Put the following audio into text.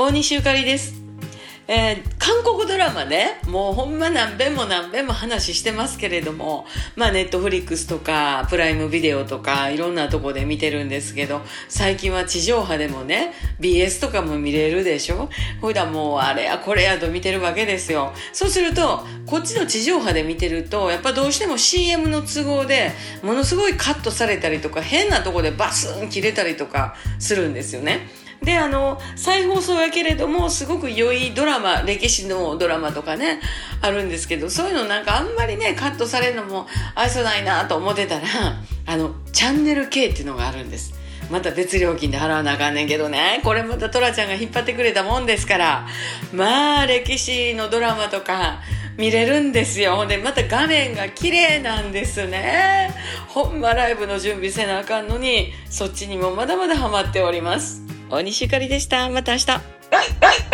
大西ゆかりです。えー韓国ドラマね、もうほんま何遍も何遍も話してますけれども、まあネットフリックスとか、プライムビデオとか、いろんなとこで見てるんですけど、最近は地上波でもね、BS とかも見れるでしょ？ほいだもうあれやこれやと見てるわけですよ。そうすると、こっちの地上波で見てると、やっぱどうしても CM の都合で、ものすごいカットされたりとか、変なとこでバスン切れたりとかするんですよね。であの再放送やけれどもすごく良いドラマ歴史のドラマとかねあるんですけどそういうのなんかあんまりねカットされるのも愛想ないなと思ってたらあのチャンネル K っていうのがあるんです。また別料金で払わなあかんねんけどね。これまたトラちゃんが引っ張ってくれたもんですから。まあ歴史のドラマとか見れるんですよ。ほんでまた画面が綺麗なんですね。ほんまライブの準備せなあかんのにそっちにもまだまだハマっております。大西ゆかりでした。また明日。